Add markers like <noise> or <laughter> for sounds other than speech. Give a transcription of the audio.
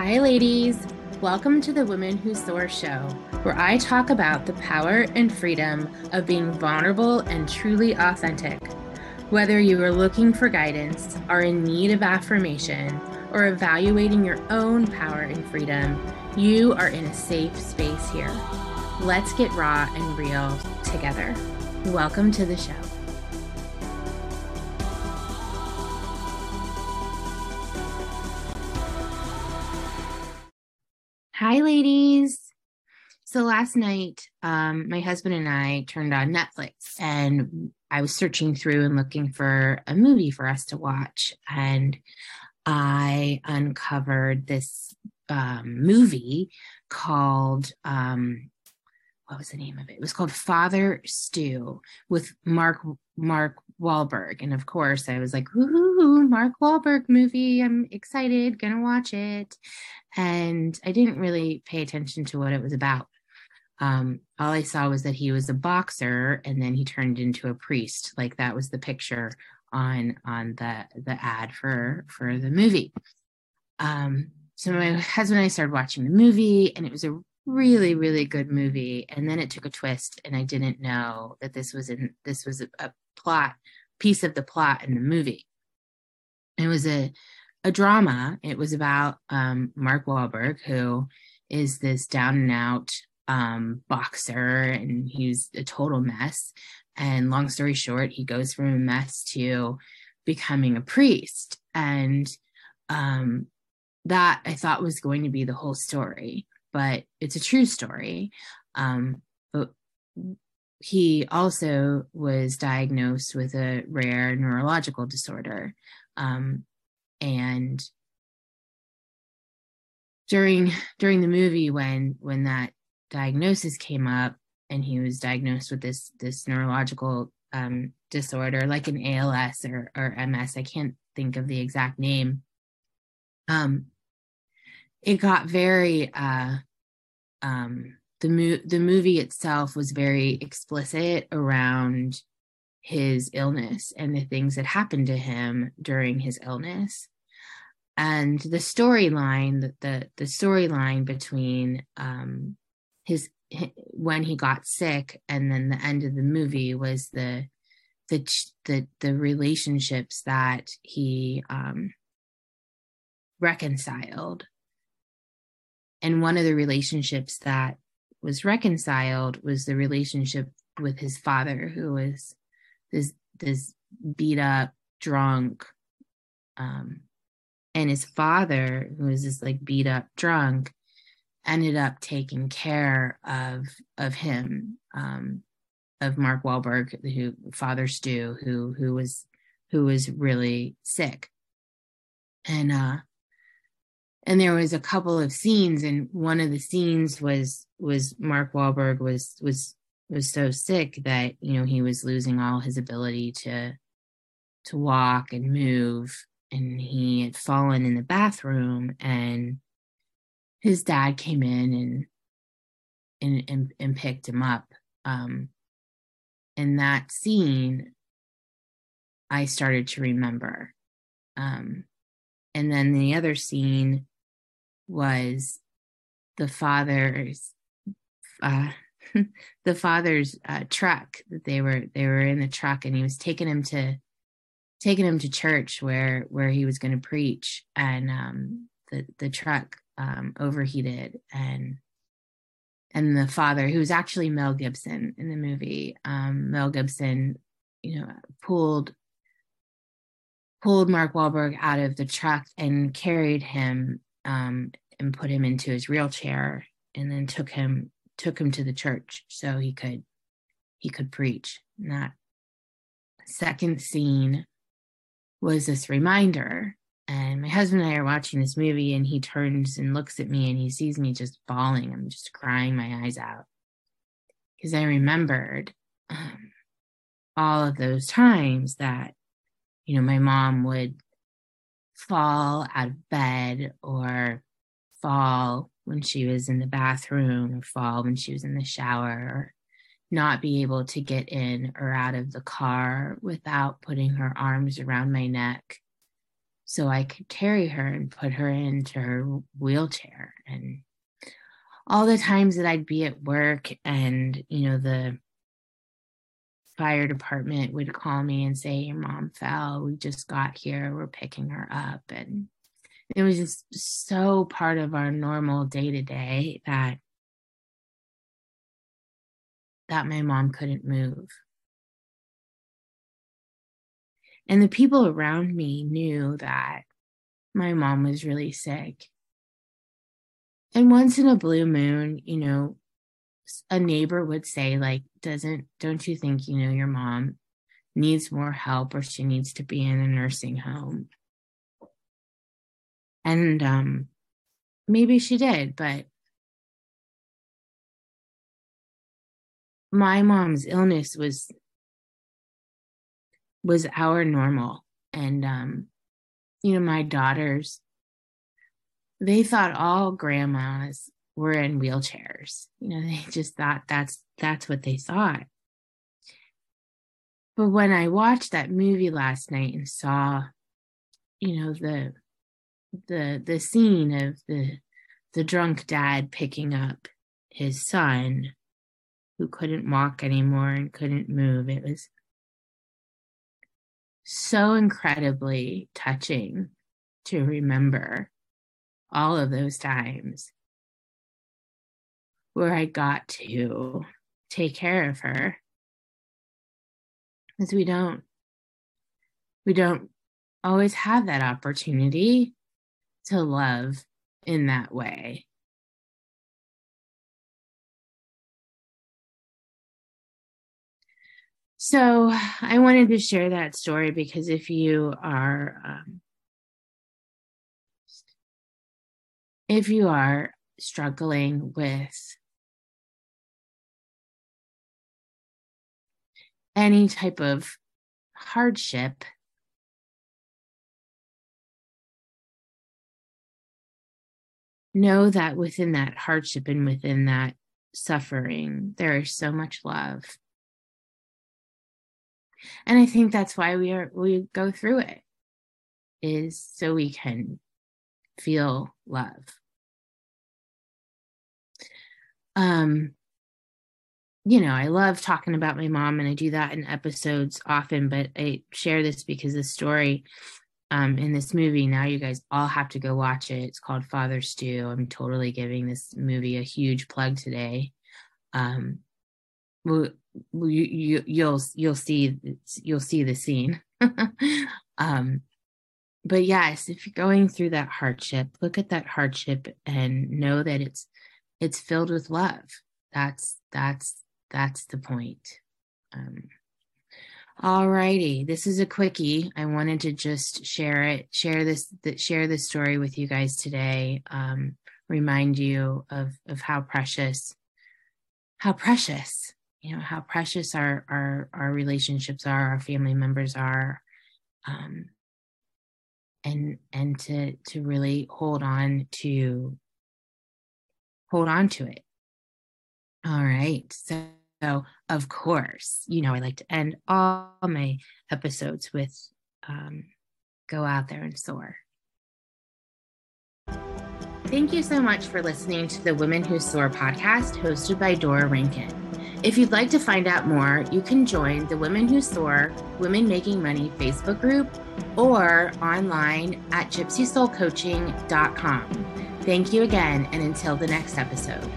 Hi, ladies. Welcome to the Women Who Soar show, where I talk about the power and freedom of being vulnerable and truly authentic. Whether you are looking for guidance, are in need of affirmation, or evaluating your own power and freedom, you are in a safe space here. Let's get raw and real together. Welcome to the show. Hi, ladies. So last night, um, my husband and I turned on Netflix and I was searching through and looking for a movie for us to watch. And I uncovered this um, movie called, um, what was the name of it? It was called Father Stu with Mark Mark Wahlberg. And of course, I was like, ooh, Mark Wahlberg movie. I'm excited, gonna watch it. And I didn't really pay attention to what it was about. Um, all I saw was that he was a boxer and then he turned into a priest. Like that was the picture on on the the ad for for the movie. Um, so my husband and I started watching the movie and it was a really really good movie and then it took a twist and i didn't know that this was in this was a, a plot piece of the plot in the movie. It was a a drama. It was about um, mark Wahlberg, who is this down and out um, boxer and he's a total mess. And long story short he goes from a mess to becoming a priest. And um, that i thought was going to be the whole story but it's a true story. Um, but he also was diagnosed with a rare neurological disorder. Um, and during during the movie when when that diagnosis came up and he was diagnosed with this this neurological um, disorder like an ALS or or MS I can't think of the exact name um it got very uh um the mo- the movie itself was very explicit around his illness and the things that happened to him during his illness. And the storyline the the, the storyline between um his, when he got sick and then the end of the movie was the the the the relationships that he um reconciled. And one of the relationships that was reconciled was the relationship with his father, who was this this beat up, drunk, um, and his father, who was this like beat up drunk, ended up taking care of of him, um, of Mark Wahlberg, who father Stu, who who was who was really sick, and uh, and there was a couple of scenes and one of the scenes was was Mark Wahlberg was was was so sick that you know he was losing all his ability to to walk and move. And he had fallen in the bathroom and his dad came in and and and, and picked him up. Um in that scene I started to remember. Um and then the other scene was the father's uh, <laughs> the father's uh, truck that they were they were in the truck and he was taking him to taking him to church where where he was going to preach. And um, the the truck um, overheated and and the father who was actually Mel Gibson in the movie um, Mel Gibson you know pulled pulled Mark Wahlberg out of the truck and carried him um, and put him into his wheelchair and then took him took him to the church so he could he could preach. And that second scene was this reminder. And my husband and I are watching this movie and he turns and looks at me and he sees me just bawling. I'm just crying my eyes out. Because I remembered um, all of those times that you know my mom would fall out of bed or fall when she was in the bathroom or fall when she was in the shower or not be able to get in or out of the car without putting her arms around my neck so I could carry her and put her into her wheelchair. And all the times that I'd be at work and, you know, the fire department would call me and say, Your mom fell. We just got here. We're picking her up. And it was just so part of our normal day to day that that my mom couldn't move. And the people around me knew that my mom was really sick. And once in a blue moon, you know, a neighbor would say like doesn't don't you think you know your mom needs more help or she needs to be in a nursing home? And um maybe she did but my mom's illness was was our normal. And um you know my daughters they thought all grandmas were in wheelchairs. You know, <laughs> they just thought that's that's what they thought. But when I watched that movie last night and saw, you know, the the the scene of the the drunk dad picking up his son who couldn't walk anymore and couldn't move, it was so incredibly touching to remember all of those times where I got to take care of her. Because we don't we don't always have that opportunity to love in that way. So I wanted to share that story because if you are um, if you are struggling with any type of hardship. Know that within that hardship and within that suffering there is so much love. And i think that's why we are we go through it is so we can feel love. Um you know, I love talking about my mom and I do that in episodes often, but I share this because the story um, in this movie, now you guys all have to go watch it. It's called Father Stu. I'm totally giving this movie a huge plug today. Um, you, you, you'll you'll see you'll see the scene. <laughs> um, but yes, if you're going through that hardship, look at that hardship and know that it's it's filled with love. That's that's that's the point. Um, all righty, this is a quickie. I wanted to just share it, share this, share this story with you guys today. Um, remind you of of how precious, how precious, you know, how precious our our our relationships are, our family members are, um, and and to to really hold on to hold on to it. All right, so so, of course, you know, I like to end all my episodes with um, go out there and soar. Thank you so much for listening to the Women Who Soar podcast hosted by Dora Rankin. If you'd like to find out more, you can join the Women Who Soar Women Making Money Facebook group or online at gypsysoulcoaching.com. Thank you again, and until the next episode.